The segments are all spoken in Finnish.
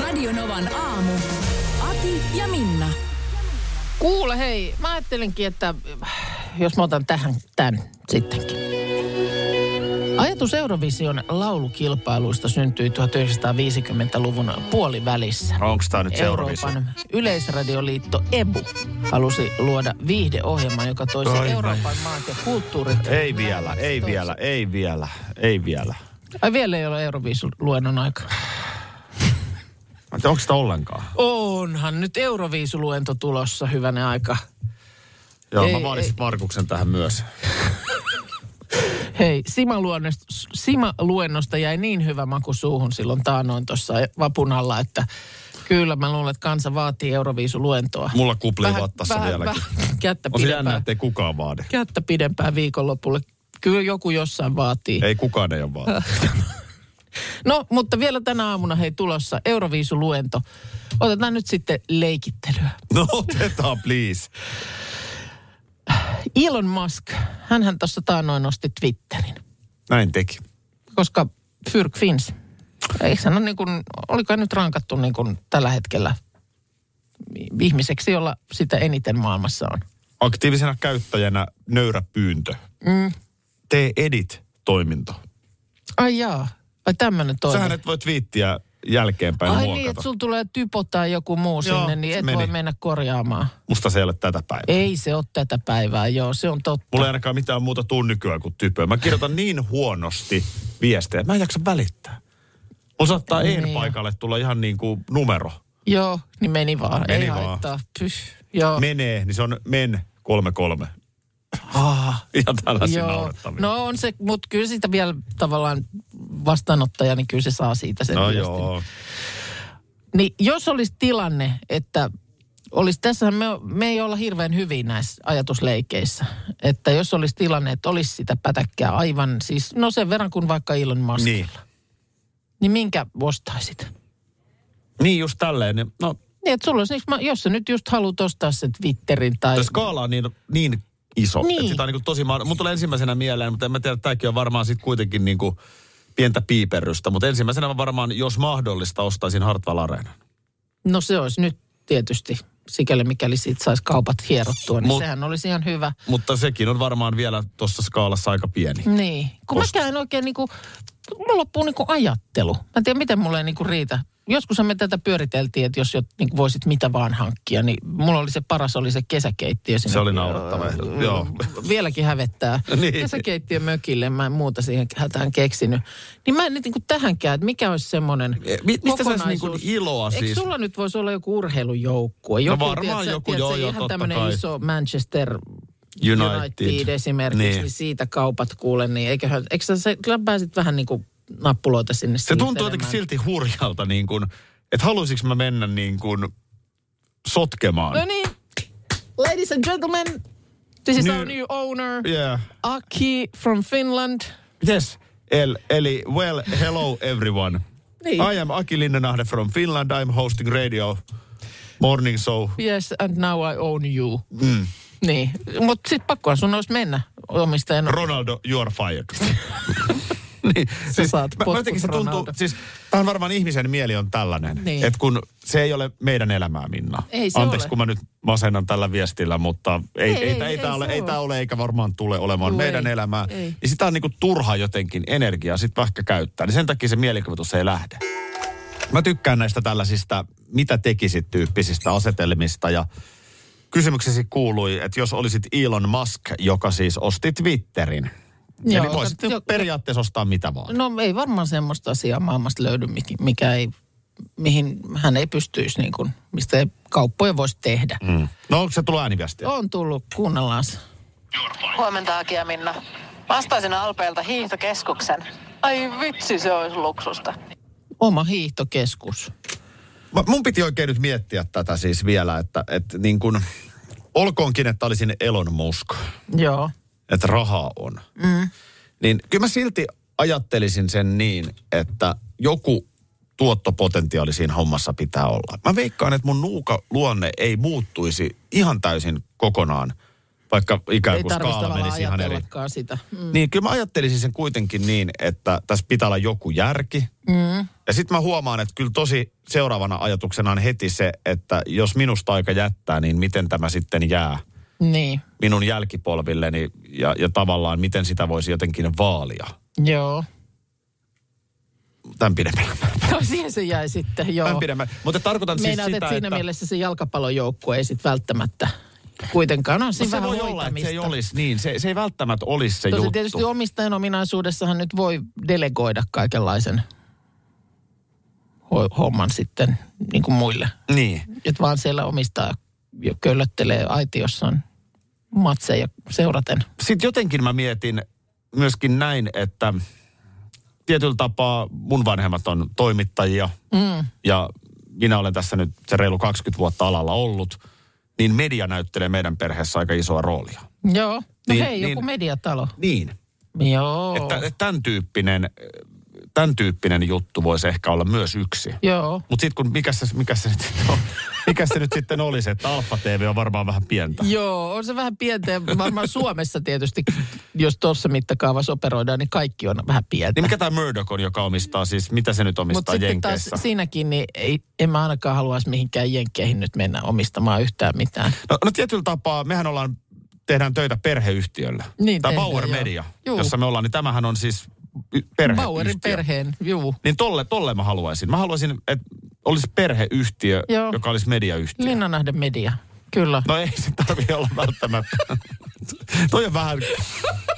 Radio Novan aamu. Ati ja Minna. Kuule hei, mä ajattelinkin, että jos mä otan tähän tämän sittenkin. Ajatus Eurovision laulukilpailuista syntyi 1950-luvun puolivälissä. Onko tämä nyt Eurovision? Euroopan yleisradioliitto EBU halusi luoda viihdeohjelman, joka toisi Oi vai. Euroopan maat ja kulttuurit. Ei vielä, ei vielä, ei vielä, ei vielä. Ai vielä ei ole Euroviisuluennon aika. Onko sitä ollenkaan? Onhan nyt Euroviisuluento tulossa hyvänä aika. Joo, Ei, mä vaadisin Markuksen tähän myös. Hei, Sima-luennosta, Sima-luennosta jäi niin hyvä maku suuhun silloin taanoin tuossa vapun alla, että kyllä mä luulen, että kansa vaatii Euroviisuluentoa. Mulla kuplii vattassa vieläkin. Vähän kättä On se jännä, kukaan vaadi. kättä pidempää viikonlopulle. Kyllä joku jossain vaatii. Ei kukaan ei ole vaadi. No, mutta vielä tänä aamuna hei tulossa Euroviisuluento. Otetaan nyt sitten leikittelyä. No otetaan please. Elon Musk, hänhän tuossa taanoin nosti Twitterin. Näin teki. koska Fyrk Fins, eikö hän ole niin kuin, oliko hän nyt rankattu niin kuin tällä hetkellä ihmiseksi, jolla sitä eniten maailmassa on? Aktiivisena käyttäjänä nöyrä pyyntö. Mm. Tee edit-toiminto. Ai jaa, ai tämmöinen toimi. Sähän et voi twiittiä jälkeenpäin Ai muokata. niin, että sulla tulee typo tai joku muu Joo, sinne, niin et meni. voi mennä korjaamaan. Musta se ei ole tätä päivää. Ei se ole tätä päivää, joo, se on totta. Mulla ei ainakaan mitään muuta tunnykyä kuin typöä. Mä kirjoitan niin huonosti viestejä, mä en jaksa välittää. Mulla saattaa Niin. en-paikalle tulla ihan niin kuin numero. Joo, niin meni vaan, Meni ei vaan. haittaa. Pyh, joo. Menee, niin se on men 33. Ah. Ihan tällaisia naurettavia. no on se, mutta kyllä sitä vielä tavallaan vastaanottaja, niin kyllä se saa siitä sen no viestin. joo. Niin jos olisi tilanne, että olisi, tässähän me, me ei olla hirveän hyvin näissä ajatusleikeissä. Että jos olisi tilanne, että olisi sitä pätäkkää aivan, siis no sen verran kuin vaikka Elon Muskilla. Niin. Niin. minkä ostaisit? Niin just tälleen. niin- No, Niin, että sulla olisi, jos sä nyt just haluat ostaa sen Twitterin tai... tämä skaala on niin, niin iso. Niin. Että sitä on niin kuin tosi ma- Mun tulee ensimmäisenä mieleen, mutta en mä tiedä, että tämäkin on varmaan sitten kuitenkin niin kuin pientä piiperrystä. Mutta ensimmäisenä mä varmaan, jos mahdollista, ostaisin Hartwall Areenan. No se olisi nyt tietysti, sikäli mikäli siitä saisi kaupat hierottua, niin Mut- sehän olisi ihan hyvä. Mutta sekin on varmaan vielä tuossa skaalassa aika pieni. Niin, kun Koska- mä käyn oikein niinku, mulla loppuu niinku ajattelu. Mä en tiedä, miten mulle ei niinku riitä. Joskus me tätä pyöriteltiin, että jos jo, niinku voisit mitä vaan hankkia, niin mulla oli se paras, oli se kesäkeittiö. sinne. Se oli naurettava ehdotus, joo. Vieläkin hävettää. Niin. Kesäkeittiö mökille, mä en muuta siihen hätään keksinyt. Niin mä en nyt niinku tähänkään, että mikä olisi semmoinen E, mi- mistä saisi niinku kokonaisuus. iloa Eikö siis? sulla nyt voisi olla joku urheilujoukkue? Joku, varmaan tiedätkö, joku, tiedätkö, joo, joo, ihan tämmöinen iso Manchester United. United, esimerkiksi, Niin. niin. niin siitä kaupat kuule, niin eiköhän, eikö sä se, kyllä pääsit vähän niin kuin nappuloita sinne Se tuntuu jotenkin silti hurjalta, niin kuin, että haluaisinko mä mennä niin kuin sotkemaan. No niin, ladies and gentlemen, this is New- our new owner, Yeah. Aki from Finland. Yes. El, eli, well, hello everyone. Niin. I am Aki Linnanahde from Finland. I'm hosting radio morning show. Yes, and now I own you. Mm. Niin, mutta sitten pakkoa sun olisi mennä omistajana. Ronaldo, you are fired. niin, Sä saat mä, mä se tuntuu, Ronaldo. siis tämä on varmaan ihmisen mieli on tällainen, Niin. että kun se ei ole meidän elämää, Minna. Ei se Anteeksi, ole. kun mä nyt masennan tällä viestillä, mutta ei, Ei, ei, ei, ei, ei, ei tämä ole, ei ole. tää ole eikä varmaan tule olemaan Juu, meidän ei, elämää. ei. Ja sitä on niinku turha jotenkin energiaa sitten vaikka käyttää, niin sen takia se mielikuvitus ei lähde. Mä tykkään näistä tällaisista mitä tekisit tyyppisistä asetelmista ja kysymyksesi kuului, että jos olisit Elon Musk, joka siis osti Twitterin, Joo, Eli voisit jo- periaatteessa ostaa mitä vaan. No ei varmaan semmoista asiaa maailmasta löydy, mikä- ei, mihin hän ei pystyisi, niin kuin, mistä ei kauppoja voisi tehdä. Mm. No onko se tullut ääniviestiä? On tullut, kuunnellaan se. Huomenta Aki ja Minna. Vastaisin Alpeelta hiihtokeskuksen. Ai vitsi, se olisi luksusta. Oma hiihtokeskus. Mun piti oikein nyt miettiä tätä siis vielä, että, että niin kuin, olkoonkin, että olisin Elon Musk, Joo. että rahaa on. Mm. Niin kyllä mä silti ajattelisin sen niin, että joku tuottopotentiaali siinä hommassa pitää olla. Mä veikkaan, että mun nuuka luonne ei muuttuisi ihan täysin kokonaan, vaikka ikään kuin skaala menisi ihan eri. sitä. Mm. Niin, kyllä mä ajattelisin sen kuitenkin niin, että tässä pitää olla joku järki. Mm. Ja sitten mä huomaan, että kyllä tosi seuraavana ajatuksena on heti se, että jos minusta aika jättää, niin miten tämä sitten jää Niin, minun jälkipolvilleni ja, ja tavallaan miten sitä voisi jotenkin vaalia. joo. Tämän pidemmällä. No siihen se jäi sitten, joo. Tämän pidemmällä. Mutta tarkoitan Meinaat, siis että sitä, siinä että... mielessä se jalkapallojoukkue ei sitten välttämättä kuitenkaan on No siinä se vähän voi olla, että se ei olisi niin. Se, se ei välttämättä olisi se Tosi juttu. tietysti omistajan ominaisuudessahan nyt voi delegoida kaikenlaisen ho- homman sitten niin kuin muille. Niin. Että vaan siellä omistaja jo köllöttelee aitiossaan matseja seuraten. Sitten jotenkin mä mietin myöskin näin, että tietyllä tapaa mun vanhemmat on toimittajia Mm. ja minä olen tässä nyt se reilu 20 vuotta alalla ollut, niin media näyttelee meidän perheessä aika isoa roolia. Joo. No Niin, hei, niin. joku mediatalo. Niin. Joo. Että, että tämän, tyyppinen, tämän tyyppinen juttu voisi ehkä olla myös yksi. Joo. Mutta sitten kun, mikä se, mikä, se nyt sitten on, mikä se nyt sitten olisi, että Alfa TV on varmaan vähän pientä. Joo, on se vähän pientä. ja Varmaan Suomessa tietysti, jos tuossa mittakaavassa operoidaan, niin kaikki on vähän pientä. Niin mikä tämä Murdoch on, joka omistaa siis, mitä se nyt Mutta omistaa taas Jenkeissä? siinäkin, niin ei, en mä ainakaan haluaisi mihinkään jenkkeihin nyt mennä omistamaan yhtään mitään. No, no tietyllä tapaa, mehän ollaan, tehdään töitä perheyhtiöllä. Niin Tämä tehdään, Bauer joo. Media, Juu. jossa me ollaan, niin tämähän on siis perheyhtiö. Bauerin perheen, juu. Niin tolle, tolle mä haluaisin. Mä haluaisin, että olisi perheyhtiö, Joo. joka olisi mediayhtiö. Linnanahden media, kyllä. No ei se tarvitse olla välttämättä. toi on vähän,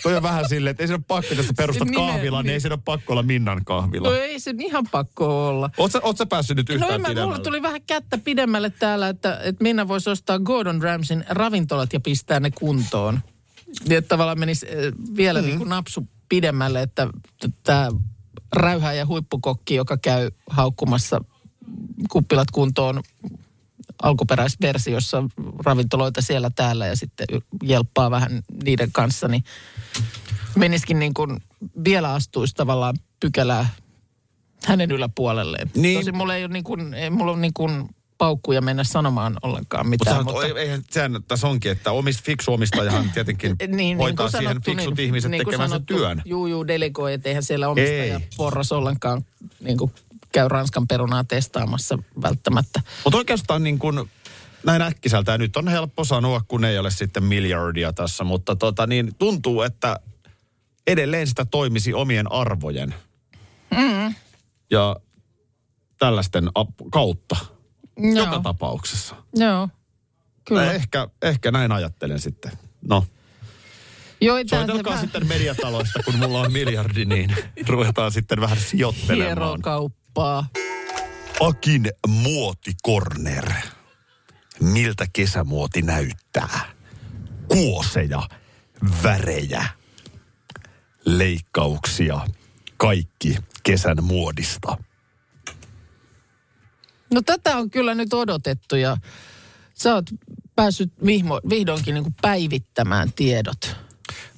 toi on vähän silleen, että ei se ole pakko, jos perustat Nimen- kahvilan, niin ei se ole pakko olla Minnan kahvila. No ei se ihan pakko olla. Sä, oot sä päässyt nyt No yhtään mä, mulla pidemmälle? tuli vähän kättä pidemmälle täällä, että, että Minna voisi ostaa Gordon Ramsin ravintolat ja pistää ne kuntoon. Niin, että tavallaan menisi äh, vielä mm. niin kuin napsu pidemmälle, että tämä räyhä ja huippukokki, joka käy haukkumassa kuppilat kuntoon alkuperäisversiossa ravintoloita siellä täällä ja sitten jelppaa vähän niiden kanssa, niin menisikin niin kuin vielä astuisi tavallaan pykälää hänen yläpuolelleen. Niin. Tosin mulla ei ole niin kuin, mulla ole niin kuin paukkuja mennä sanomaan ollenkaan mitään. Mutta, mutta... eihän, sehän tässä onkin, että omist, fiksu omistajahan tietenkin niin, hoitaa kuin siihen sanottu, fiksut ihmiset niin tekemään sen sanottu, työn. Juu, juu, delegoi, että eihän siellä omistaja Ei. porras ollenkaan niin kuin käy Ranskan perunaa testaamassa välttämättä. Mutta oikeastaan niin kuin näin äkkiseltä, ja nyt on helppo sanoa, kun ei ole sitten miljardia tässä, mutta tota, niin tuntuu, että edelleen sitä toimisi omien arvojen Mm. ja tällaisten ap- kautta Joo, joka tapauksessa. joo. Kyllä. Ehkä, ehkä näin ajattelen sitten. No, Joo, se soitelkaa vähän sitten mediataloista, kun mulla on miljardi, niin ruvetaan sitten vähän sijoittelemaan. hierokauppaa. Akin muotikorner. Miltä kesämuoti näyttää? Kuoseja, värejä, leikkauksia, kaikki kesän muodista. No tätä on kyllä nyt odotettu ja sä oot päässyt vihmo, vihdoinkin niin kuin päivittämään tiedot.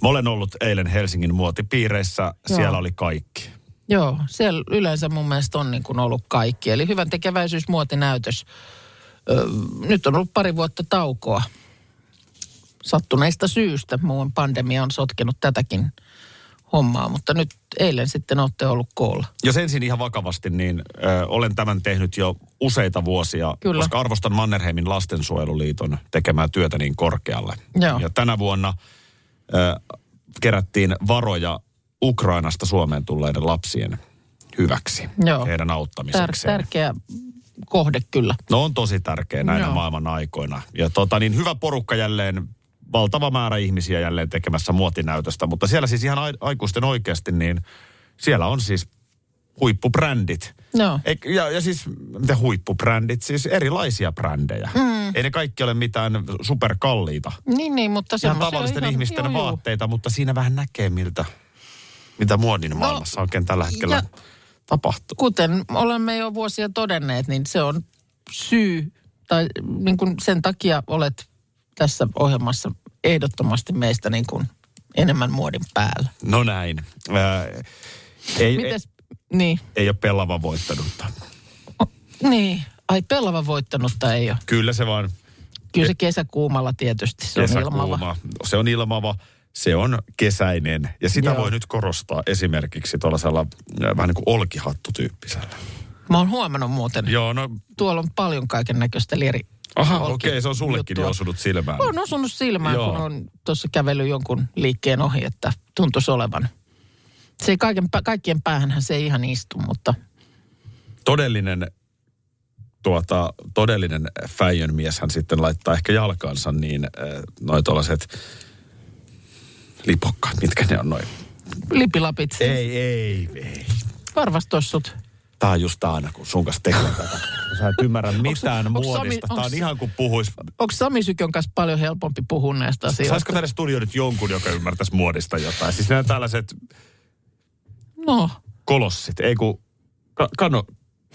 Mä olen ollut eilen Helsingin muotipiireissä, Joo. siellä oli kaikki. Joo, siellä yleensä mun mielestä on niin kuin ollut kaikki. Eli hyvän tekeväisyysmuotinäytös. Ö, nyt on ollut pari vuotta taukoa sattuneista syystä. Muun pandemia on sotkenut tätäkin hommaa, mutta nyt eilen sitten olette ollut koolla. Jos ensin ihan vakavasti, niin ö, olen tämän tehnyt jo useita vuosia, Kyllä. koska arvostan Mannerheimin lastensuojeluliiton tekemää työtä niin korkealle. Joo. Ja tänä vuonna ö, kerättiin varoja Ukrainasta Suomeen tulleiden lapsien hyväksi, Joo. heidän Tär, auttamisekseen. tärkeä kohde kyllä. No on tosi tärkeä näinä Joo. maailman aikoina. Ja tota, niin hyvä porukka jälleen, valtava määrä ihmisiä jälleen tekemässä muotinäytöstä. Mutta siellä siis ihan ai- aikuisten oikeasti, niin siellä on siis huippubrändit. Joo. Eik- Ja, ja siis, mitä huippubrändit, siis erilaisia brändejä. Mm. Ei ne kaikki ole mitään superkalliita. Niin, niin, mutta Ihan semmoisia tavallisten ihan- ihmisten joo, joo. vaatteita, mutta siinä vähän näkee miltä, mitä muodin maailmassa oikein tällä hetkellä ja- tapahtuu. Kuten olemme jo vuosia todenneet, niin se on syy, tai niin kuin sen takia olet tässä ohjelmassa ehdottomasti meistä niin kuin enemmän muodin päällä. No näin. Ää, ei, Mites, niin, ei, ei ole pelava voittanutta. niin. Ai pelava voittanutta ei ole. Kyllä se vaan Kyllä se kesäkuumalla tietysti, se on ilmava. kesäkuuma. Se on ilmava. Se on kesäinen. Ja sitä Joo. voi nyt korostaa esimerkiksi tuollaisella vähän niin kuin olkihattutyyppisellä. Mä oon huomannut muuten, Joo, no tuolla on paljon kaiken näköistä. Aha, okei, okay, se on sullekin juttua. osunut silmään. On osunut silmään, Joo. kun on tuossa kävellyt jonkun liikkeen ohi, että tuntuisi olevan. Se ei kaiken, kaikkien päähän se ei ihan istu, mutta Todellinen, tuota, todellinen Fäijön mieshän sitten laittaa ehkä jalkaansa niin äh, noin tuollaiset lipokkaat, mitkä ne on noin. lipilapit, Ei, ei, ei. karvastossut. Tää on just aina, kun sun kanssa tekee tätä. Sä et ymmärrä mitään onks Sami- muodista. Tää on onks- ihan kuin puhuis. Onko Sami Sykön kanssa paljon helpompi puhua näistä asioista? Saisiko tänne studio nyt jonkun, joka ymmärtäisi muodista jotain? Siis nämä tällaiset No, kolossit, ei kun... Ka, kano,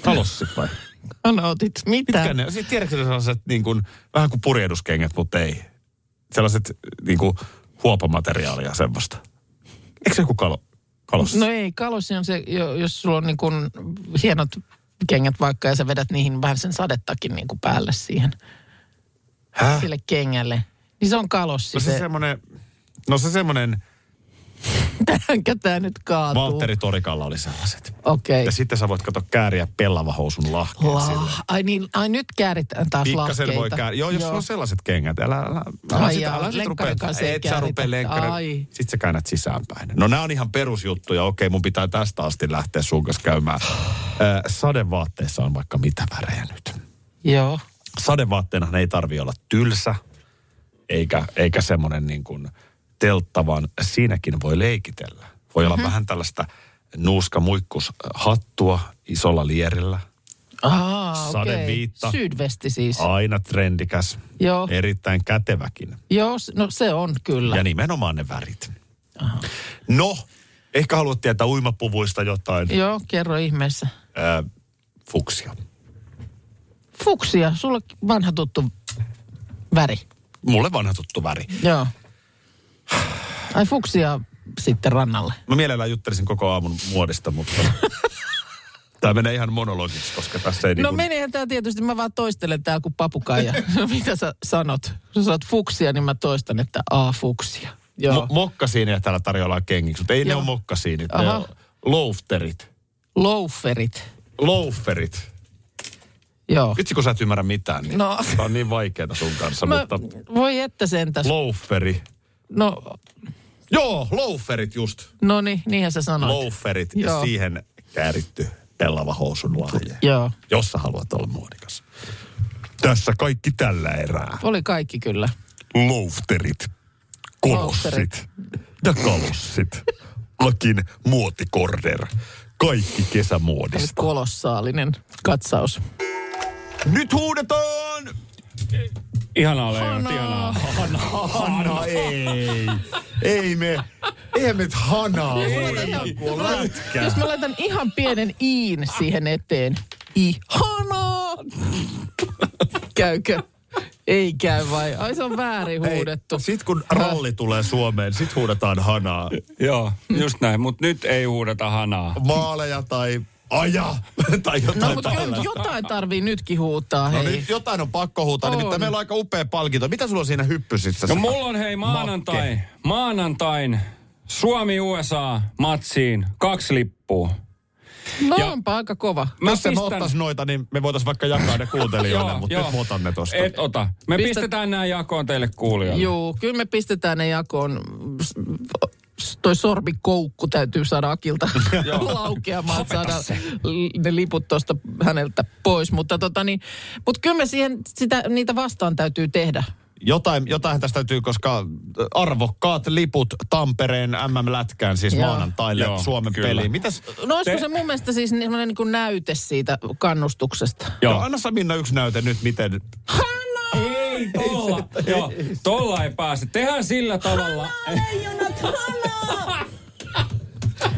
kalossit vai? anotit. Mitä? Mitkä ne? Siis tiedätkö sellaiset niin kuin, vähän kuin purjehduskengät, mutta ei. Sellaiset niin kuin huopamateriaalia semmoista. Eikö se joku kalo, kalossi? No ei, kalossi on se, jo- jos sulla on niin kuin hienot kengät vaikka ja sä vedät niihin vähän sen sadettakin niin kuin päälle siihen, Häh? sille kengälle. Niin se on kalossi. No se se, semmoinen... No se semmoinen, Tähänkö tämä nyt kaatuu? Valtteri Torikalla oli sellaiset. Okei. Ja sitten sä voit katsoa kääriä pellavahousun lahkeen La, sille. ai niin, ai nyt kääritään taas Pikkasen lahkeita. voi kääriä. Joo, jos sulla on sellaiset kengät, älä, älä, älä, Ai sit, jaa, älä sit rupea, et sä rupea lenkkarin. Ai. Sitten sä käännät sisäänpäin. No nämä on ihan perusjuttuja. Okei, mun pitää tästä asti lähteä sun kanssa käymään. Äh, sadevaatteissa on vaikka mitä värejä nyt. Joo. Sadevaatteena ei tarvi olla tylsä, eikä, eikä semmoinen niin kuin teltta, vaan siinäkin voi leikitellä. Voi Mhm. olla vähän tällaista nuuskamuikkushattua isolla lierillä. Aa, Sadeviitta. okei. Sydvesti siis. Aina trendikäs. Joo. Erittäin käteväkin. Joo, no se on kyllä. Ja nimenomaan ne värit. No, ehkä haluat tietää uimapuvuista jotain. Joo, kerro ihmeessä. Ää, fuksia. Fuksia, sulla vanha tuttu väri. Mulle vanha tuttu väri. Joo. Ai fuksia sitten rannalle. Mä mielellään juttelisin koko aamun muodista, mutta... Tämä menee ihan monologiksi, koska tässä ei No niinku... menihän tämä tietysti, mä vaan toistelen täällä kuin papukaija. Mitä sä sanot? Kun sä sanot fuksia, niin mä toistan, että a fuksia. Joo. Mo- mokkasiineja täällä tarjoillaan kengiksi, mutta ei ne Joo. ole mokkasiinit. Ne Aha. on loufterit. Loaferit. Loaferit. Joo. Vitsi, kun sä et ymmärrä mitään, niin No. tämä on niin vaikeaa sun kanssa, Mä, mutta... voi että sentäs. Loaferi. No, Joo, loaferit just. no niin, niinhän sä sanoit. Loaferit ja siihen kääritty pellava housun lahje. Joo, Jos sä haluat olla muodikas. Tässä kaikki tällä erää. oli kaikki kyllä. Loafterit, kolossit ja kalossit. Akin muotikorder. Kaikki Oli kesämuodista. kolossaalinen katsaus. Nyt huudetaan! Ihanaa Leijona, ihanaa. Hanna, ei. Ei me, eihän me hanaa voi, lätkä. Jos mä laitan ihan pienen iin siihen eteen. Ihana! Käykö? Ei käy vai? Ai se on väärin huudettu. Sitten kun ralli tulee Suomeen, sit huudetaan hanaa. Joo, just näin. Mutta nyt ei huudeta hanaa. Maaleja tai aja tai jotain No mutta kyllä jotain tarvii nytkin huutaa, No hei. nyt jotain on pakko huutaa, On. nimittäin meillä on aika upea palkinto. Mitä sulla on siinä hyppysissä? No mulla on hei maanantai, maanantain Suomi-USA matsiin kaksi lippua. No ja- onpa aika kova. Mä Jos emme ottais noita, niin me voitais vaikka jakaa ne kuuntelijoille, mutta nyt mä otan ne tosta. Et ota. Me Pistä- pistetään nämä jakoon teille kuulijoille. Juu, kyllä me pistetään ne jakoon. Toi sormikoukku täytyy saada Akilta laukeamaan, että saada ne liput tuosta häneltä pois. Mutta tota niin, mut kyllä me siihen, sitä, niitä vastaan täytyy tehdä. Jotain, jotain tästä täytyy, koska arvokkaat liput Tampereen MM-lätkään, siis Joo. maanantaille Joo, Suomen kyllä. peliin. Mitäs? No olisiko Te- se mun mielestä siis niin kuin näyte siitä kannustuksesta? Joo. No, anna Saminna yksi näyte nyt, miten... Ei tolla. Joo, tolla ei pääse. Tehdään sillä tavalla.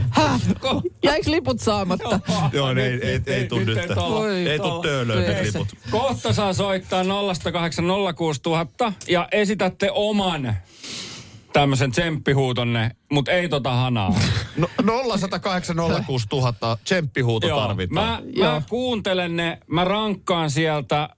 Häh? Jäikö liput saamatta? Joo, ei, ei, ei, tuu nyt. Ei tuu tolla. töölöön ne liput. Kohta saa soittaa 0806000 ja esitätte oman tämmöisen tsemppihuutonne, mutta ei tota hanaa. No, 0108 06 000 tsemppihuuto tarvitaan. Mä, mä kuuntelen ne, mä rankkaan sieltä,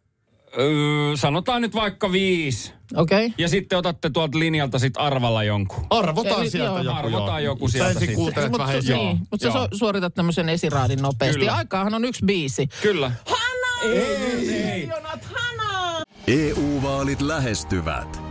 öö, sanotaan nyt vaikka viisi. Okei. Okay. Ja sitten otatte tuolta linjalta sit arvalla jonkun. Arvotaan Eli- sieltä joo. joku. Arvotaan joo. joku Sä sieltä kuuntelet Mutta vähän. sä, Joo. niin, mut sä suoritat tämmöisen esiraadin nopeasti. Kyllä. Aikaahan on yksi biisi. Kyllä. EU-vaalit E lähestyvät.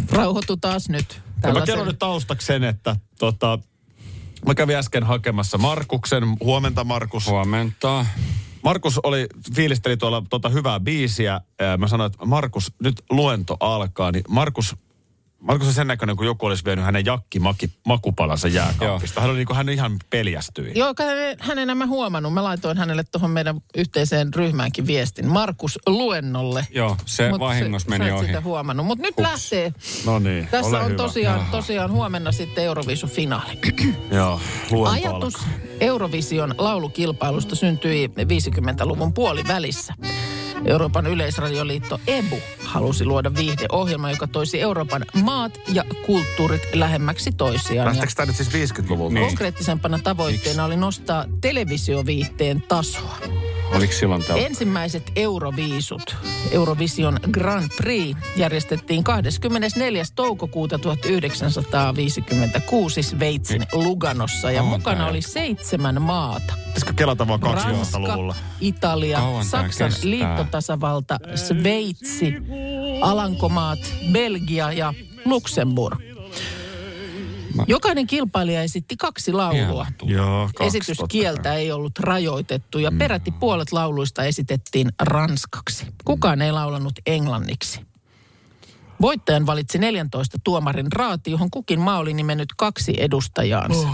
Rauhoitu taas nyt. Ja mä Tällaisen- kerron nyt taustaksi sen, että tota, mä kävin äsken hakemassa Markuksen. Huomenta Markus. Huomenta. Markus oli, fiilisteli tuolla tota hyvää biisiä. Ja mä sanoin, että Markus, nyt luento alkaa. Niin Markus, Markus on sen näköinen, kun joku olisi vienyt hänen jakki maki, makupalansa jääkaapista. Hän oli niin kuin, hän ihan peljästyi. Joo, hän enää mä huomannut. Mä laitoin hänelle tuohon meidän yhteiseen ryhmäänkin viestin. Markus luennolle. Joo, se Mut vahingossa meni sä ohi. sitä huomannut. Mutta nyt Hups. lähtee. No niin, Tässä ole on hyvä. tosiaan, tosiaan huomenna sitten Eurovisu-finaali. Joo, luento Ajatus alkaa. Eurovision laulukilpailusta syntyi 50-luvun puolivälissä. Euroopan yleisradioliitto EBU halusi luoda viihdeohjelma, joka toisi Euroopan maat ja kulttuurit lähemmäksi toisiaan. Ja Lähteekö tämä nyt siis 50-luvulta? Niin. konkreettisempana tavoitteena oli nostaa televisioviihteen tasoa. Oliko silloin täällä? Ensimmäiset Euroviisut, Eurovision Grand Prix, järjestettiin 24. toukokuuta 1956 Sveitsin Luganossa. Ja mukana oli seitsemän maata. Pitäisikö kelata vaan 2000-luvulla? Italia, Kauan Saksan liittotasavalta, Sveitsi, Alankomaat, Belgia ja Luxemburg. Jokainen kilpailija esitti kaksi laulua. Joo, kaksi Esityskieltä ei ollut rajoitettu ja peräti puolet lauluista esitettiin ranskaksi. Kukaan ei laulanut englanniksi. Voittajan valitsi 14 tuomarin raati, johon kukin maa oli nimennyt kaksi edustajaansa.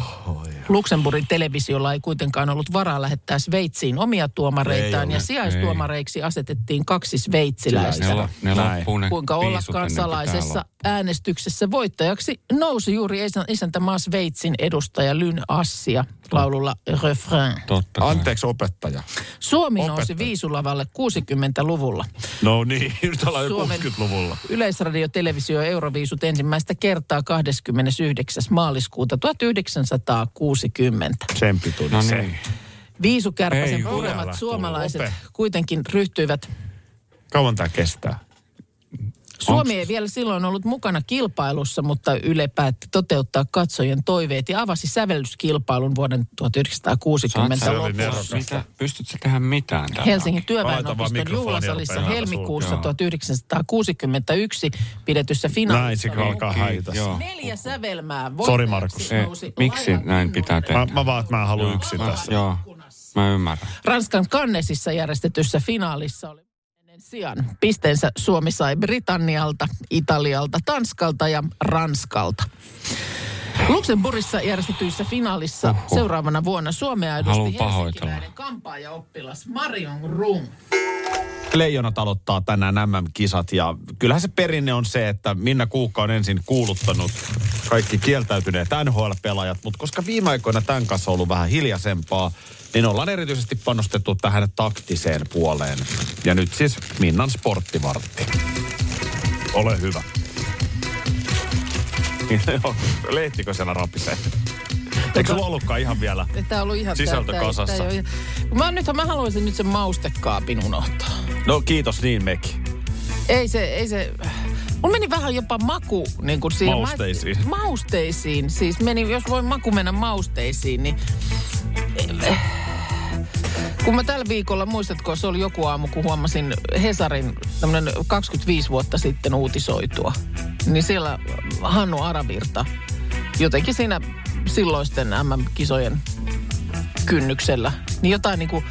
Luxemburgin televisiolla ei kuitenkaan ollut varaa lähettää Sveitsiin omia tuomareitaan Ei ja ole. sijaistuomareiksi asettettiin kaksi Ne, sveitsiläistä. ne ne Kuinka ollakaan salaisessa äänestyksessä voittajaksi nousi juuri isän- isäntämaa Sveitsin edustaja Lyn Assia laululla Refrain. Totta kai. Anteeksi opettaja. Suomi nousi Opettaja. viisulavalle 60-luvulla. No niin, nyt ollaan jo Suomen 60-luvulla. Yleisradio, televisio ja Euroviisut ensimmäistä kertaa 29. maaliskuuta 1960. Tsemppi tuli No se. niin. Viisukärpäsen puremat suomalaiset kuitenkin ryhtyivät Kauan tämä kestää? Suomi ei vielä silloin ollut mukana kilpailussa, mutta Yle päätti toteuttaa katsojien toiveet ja avasi sävellyskilpailun vuoden 1960 Saat sä- oli lopussa. Mitä? Pystytkö sä tehdä mitään täällä? Helsingin työväenopiston juhlasalissa helmikuussa sulkemaan. 1961 pidetyssä Näin finaalissa. se alkaa haitata. Joo. Neljä sävelmää. Sori, Markus. Ei, nousi miksi näin pitää tehdä? Mä, mä vaan, että mä haluan yksin tässä. Joo, mä ymmärrän. Ranskan Cannesissa järjestetyssä finaalissa oli sijan. Pisteensä Suomi sai Britannialta, Italialta, Tanskalta ja Ranskalta. Luxemburgissa järjestetyissä finaalissa Oho. seuraavana vuonna Suomea edusti helsinkiläinen kampaajaoppilas Marion Rum. Leijonat aloittaa tänään MM-kisat ja kyllähän se perinne on se, että Minna Kuukka on ensin kuuluttanut kaikki kieltäytyneet NHL-pelaajat, mutta koska viime aikoina tämän kanssa on ollut vähän hiljaisempaa, niin ollaan erityisesti panostettu tähän taktiseen puoleen. Ja nyt siis Minnan sporttivartti. Ole hyvä. Joo, lehtikö siellä rapisee? Eikö sulla ollutkaan ihan vielä? Tämä on ollut ihan Sisältö tää- tää- kasassa. tää Mä, nythän mä haluaisin nyt sen maustekaapin unohtaa. No kiitos niin Meki. Ei se, ei se... Mulla meni vähän jopa maku niin kuin siihen. Mausteisiin. Mä, mausteisiin. Siis meni, jos voi maku mennä mausteisiin, niin... Kun mä tällä viikolla, muistatko, se oli joku aamu, kun huomasin Hesarin tämmönen 25 vuotta sitten uutisoitua. Niin siellä Hannu Aravirta jotenkin siinä silloisten MM-kisojen kynnyksellä, niin jotain niin kuin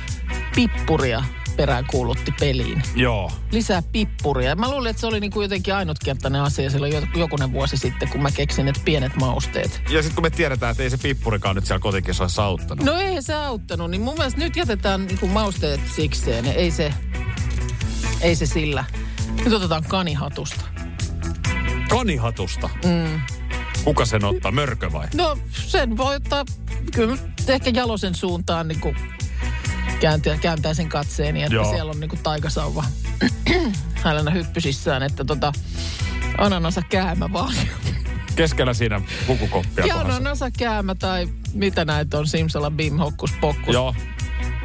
pippuria peräänkuulutti peliin Joo. lisää pippuria. Mä luulin, että se oli niin kuin jotenkin ainutkertainen asia silloin jo- jokunen vuosi sitten, kun mä keksin, että pienet mausteet. Ja sitten kun me tiedetään, että ei se pippurikaan nyt siellä kotikisoissa auttanut. No ei se auttanut, niin mun mielestä nyt jätetään niin kuin mausteet sikseen. Ei se, ei se sillä. Nyt otetaan kanihatusta. Kanihatusta. Mm. Kuka sen ottaa? Mörkö vai? No sen voi ottaa, kyllä ehkä jalosen suuntaan niin kuin kääntää, kääntää sen katseeni, että Joo. siellä on niin kuin taikasauva hänellä hyppysissään, että tota, ananasa käämä vaan. Keskellä siinä pukukoppia kohdassa. ananasa käämä tai mitä näitä on, simsala bim, hokkus pokkus. Joo.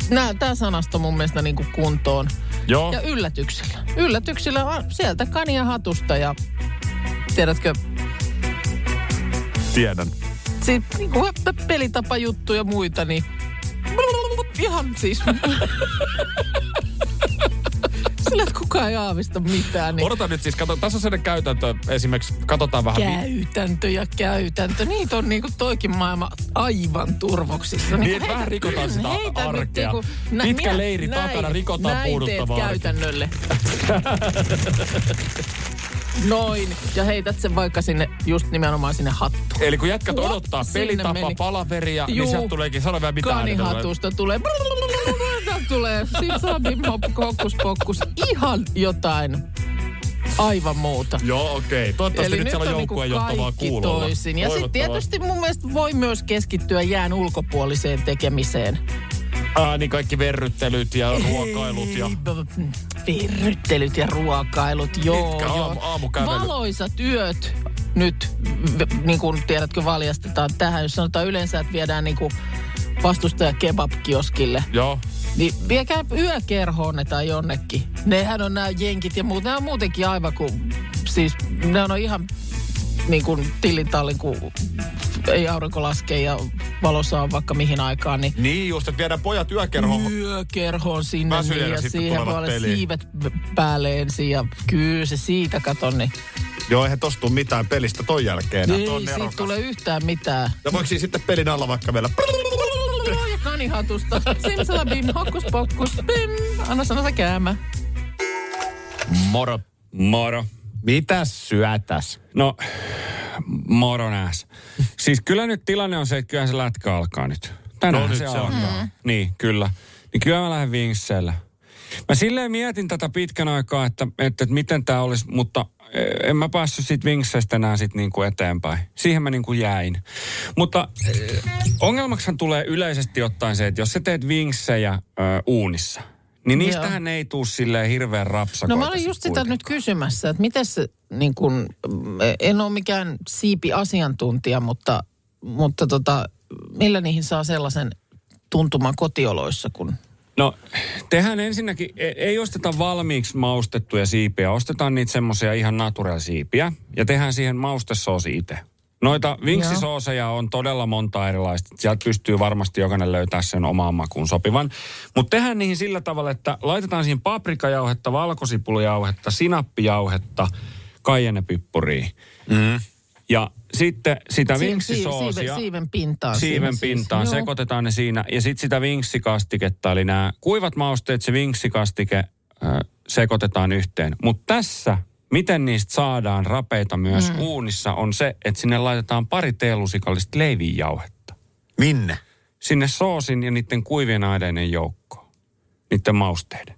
Nää, tää sanasto mun mielestä niin kuin kuntoon. Joo. Ja yllätyksillä. Yllätyksillä on sieltä kania hatusta ja tiedätkö, Tiedän. sit, niin kuin pelitapajuttuja ja muita, niin ihan siis... Sillä, kukaan ei aavista mitään. Niin Odota nyt siis, kato, tässä on sellainen käytäntö, esimerkiksi katsotaan vähän... käytäntö ja käytäntö. Niitä on niinku toikin maailma aivan turvoksissa. Niin, että vähän rikotaan sitä heitä nyt arkea. niinku- Pitkä minä- leiri näin- takana, rikotaan näin puuduttavaa arkea. käytännölle. Noin. Ja heität sen vaikka sinne, just nimenomaan sinne hattuun. Eli kun jätkät What? odottaa pelitapa, meni. palaveria, niin Juu. sieltä tuleekin, sano vielä mitään. niin tulee- Kanihatusta tulee. Tulee simsalabim hokkus pokkus. Ihan jotain aivan muuta. Joo, okei. Okay. Toivottavasti nyt, siellä on niinku joukkueen johtavaa kuulolla. toisin. Ja sitten tietysti mun mielestä voi myös keskittyä jään ulkopuoliseen tekemiseen. Aa, niin kaikki verryttelyt ja ruokailut ja... Virryttelyt ja ruokailut, joo. Pitkä joo. aamu- aamukävely. Valoisat yöt nyt, niin kuin tiedätkö, valjastetaan tähän. Jos sanotaan yleensä, että viedään niin kuin vastustaja kebab-kioskille. Joo. Niin viekää yökerhoon ne tai jonnekin. Nehän on nämä jenkit ja muut. Ne on muutenkin aivan kuin, siis ne on ihan niin kuin tillintallin, kun ei aurinko laske ja valossa on vaikka mihin aikaan, niin Niin just, että viedään pojat yökerhoon. yökerhoon sinne Väsyneenä niin, ja siihen voi olla siivet päälle ensin ja kyllä se siitä katon, niin Joo, eihän tostu mitään pelistä ton jälkeen. ei siitä nerokas. tule yhtään mitään. Ja voiko siinä sitten pelin alla vaikka vielä... Ja kanihatusta. Simsalabim, hokkus pokkus, bim. Anna sanota käämä. Moro. Moro. Mitäs syötäs? No, moro nääs. Siis kyllä nyt tilanne on se, että kyllä se lätkä alkaa nyt. Tänään No nyt se, se alkaa. alkaa. Niin, kyllä. Niin kyllä mä lähden vinkseillä. Mä silleen mietin tätä pitkän aikaa, että, että, että miten tämä olisi, mutta eh, en mä päässyt siitä vinkseistä enää sit niinku eteenpäin. Siihen mä niinku jäin. Mutta eh, ongelmaksihan tulee yleisesti ottaen se, että jos sä teet vinksejä ö, uunissa, niin niistähän ei tuu silleen hirveän rapsakoita. No mä olin just sitä nyt kysymässä, että miten se, niin kun, en ole mikään siipi-asiantuntija, mutta, mutta tota, millä niihin saa sellaisen tuntuman kotioloissa, kun... No, tehdään ensinnäkin, e- ei osteta valmiiksi maustettuja siipiä, ostetaan niitä semmoisia ihan natural-siipiä ja tehdään siihen maustesoosi itse. Noita vinksisooseja on todella monta erilaista. Sieltä pystyy varmasti jokainen löytää sen omaan makuun sopivan. Mutta tehdään niihin sillä tavalla, että laitetaan siihen paprikajauhetta, valkosipulujauhetta, sinappijauhetta, kaienepippuria. Mm. Ja sitten sitä Si- si- vinksisoosia... siiven, siiven pintaan. Siiven pintaan, Joo. sekoitetaan ne siinä. Ja sitten sitä vinksikastiketta, eli nämä kuivat mausteet, se vinksikastike äh, sekoitetaan yhteen. Mutta tässä, miten niistä saadaan rapeita myös mm. uunissa, on se, että sinne laitetaan pari teelusikallista leivinjauhetta. Minne? Sinne soosin ja niiden kuivien aineiden joukkoon. Niiden mausteiden.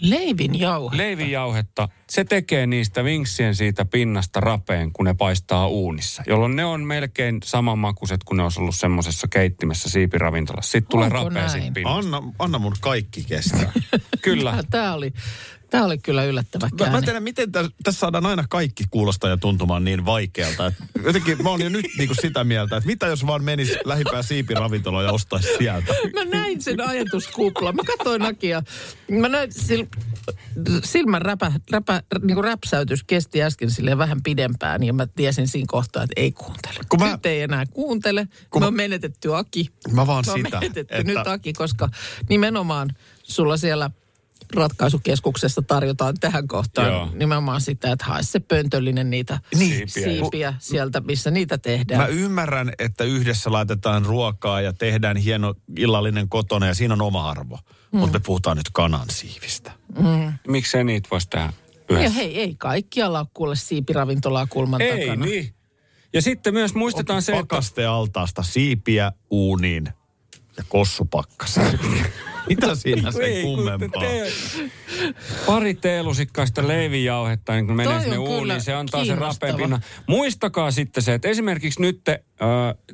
Leivin jauhe. Leivinjauhetta se tekee niistä vinksien siitä pinnasta rapeen, kun ne paistaa uunissa. Jolloin ne on melkein samanmakuiset, kun ne olisi ollut semmoisessa keittimessä siipiravintolassa. Sitten tulee Onko rapea siitä pinnasta. Anna, anna mun kaikki kestää. Kyllä. Tämä oli, tämä oli kyllä yllättävä Mä, mä en käänne. tiedä, miten täs, tässä saadaan aina kaikki kuulostaa ja tuntumaan niin vaikealta. Et jotenkin mä oon jo nyt niinku sitä mieltä, että mitä jos vaan menis lähimpään siipiravintoloon ja ostaisi sieltä. Mä näin sen ajatuskuplan. Mä katsoin Nakia. Mä näin sil, silmän räpä, räpä, niin räpsäytys kesti äsken sille vähän pidempään ja mä tiesin siinä kohtaa, että ei kuuntele. Kun mä- Nyt ei enää kuuntele. Kun Kun mä- mä on menetetty Aki. Mä vaan Mä on sitä, menetetty että- nyt Aki, koska nimenomaan sulla siellä ratkaisukeskuksessa tarjotaan tähän kohtaan Joo. nimenomaan sitä, että hae se pöntöllinen niitä Niin. siipiä, siipiä sieltä, missä niitä tehdään. Mä ymmärrän, että yhdessä laitetaan ruokaa ja tehdään hieno illallinen kotona ja siinä on oma arvo. Mm. Mutta me puhutaan nyt kanan siivistä. Miksei niitä voisi tehdä Ja yhdessä? hei, ei kaikkialla ole kuule siipiravintolaa kulman Ei, takana. niin. Ja sitten myös muistetaan se, että Pakastealtaasta siipiä uuniin ja kossupakkaseen. Mitä siinä se Ei, kummempaa? te- Pari teelusikkaista leivijauhetta, niin kun menee Toi sinne uuniin, se antaa sen rapeen pinnan. Muistakaa sitten se, että esimerkiksi nyt äh,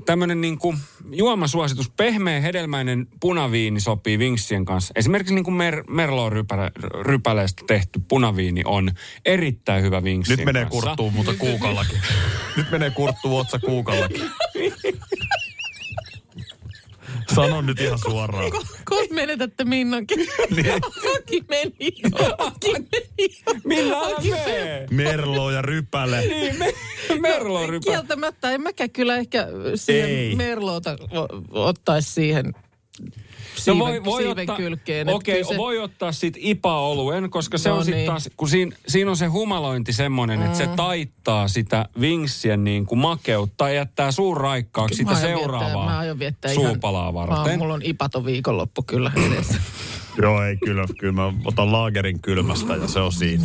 tämmöinen niin kuin juomasuositus, pehmeä hedelmäinen punaviini sopii vinksien kanssa. Esimerkiksi niin kuin mer, Merlot rypälä, rypäleestä tehty punaviini on erittäin hyvä vinksien Nyt menee kanssa. kurttuun, mutta kuukallakin. Nyt menee kurttuun otsa kuukallakin. Sano nyt ihan suoraan. Kun menetätte Minnankin. Niin. Aki meni. Aki meni. Aki menee? Merlo ja rypäle. Niin, me, Merlot rypälä. Kieltämättä en mäkään kyllä ehkä siihen Ei. Merloota ottaisi siihen No siiven, voi, voi siiven ottaa, kylkeen. okei, kyllä se- voi ottaa sit IPA-oluen, koska se No on sitten niin. taas, kun siinä, siinä on se humalointi semmoinen, mm. että se taittaa sitä vinksien niin kuin makeutta ja jättää suun raikkaaksi sitä viettää- seuraavaa mä viettää suupalaa ihan, varten. Mä, mulla on ipato viikonloppu kyllä edessä. Joo, ei kyllä. Kyllä mä otan laagerin kylmästä ja se on siinä.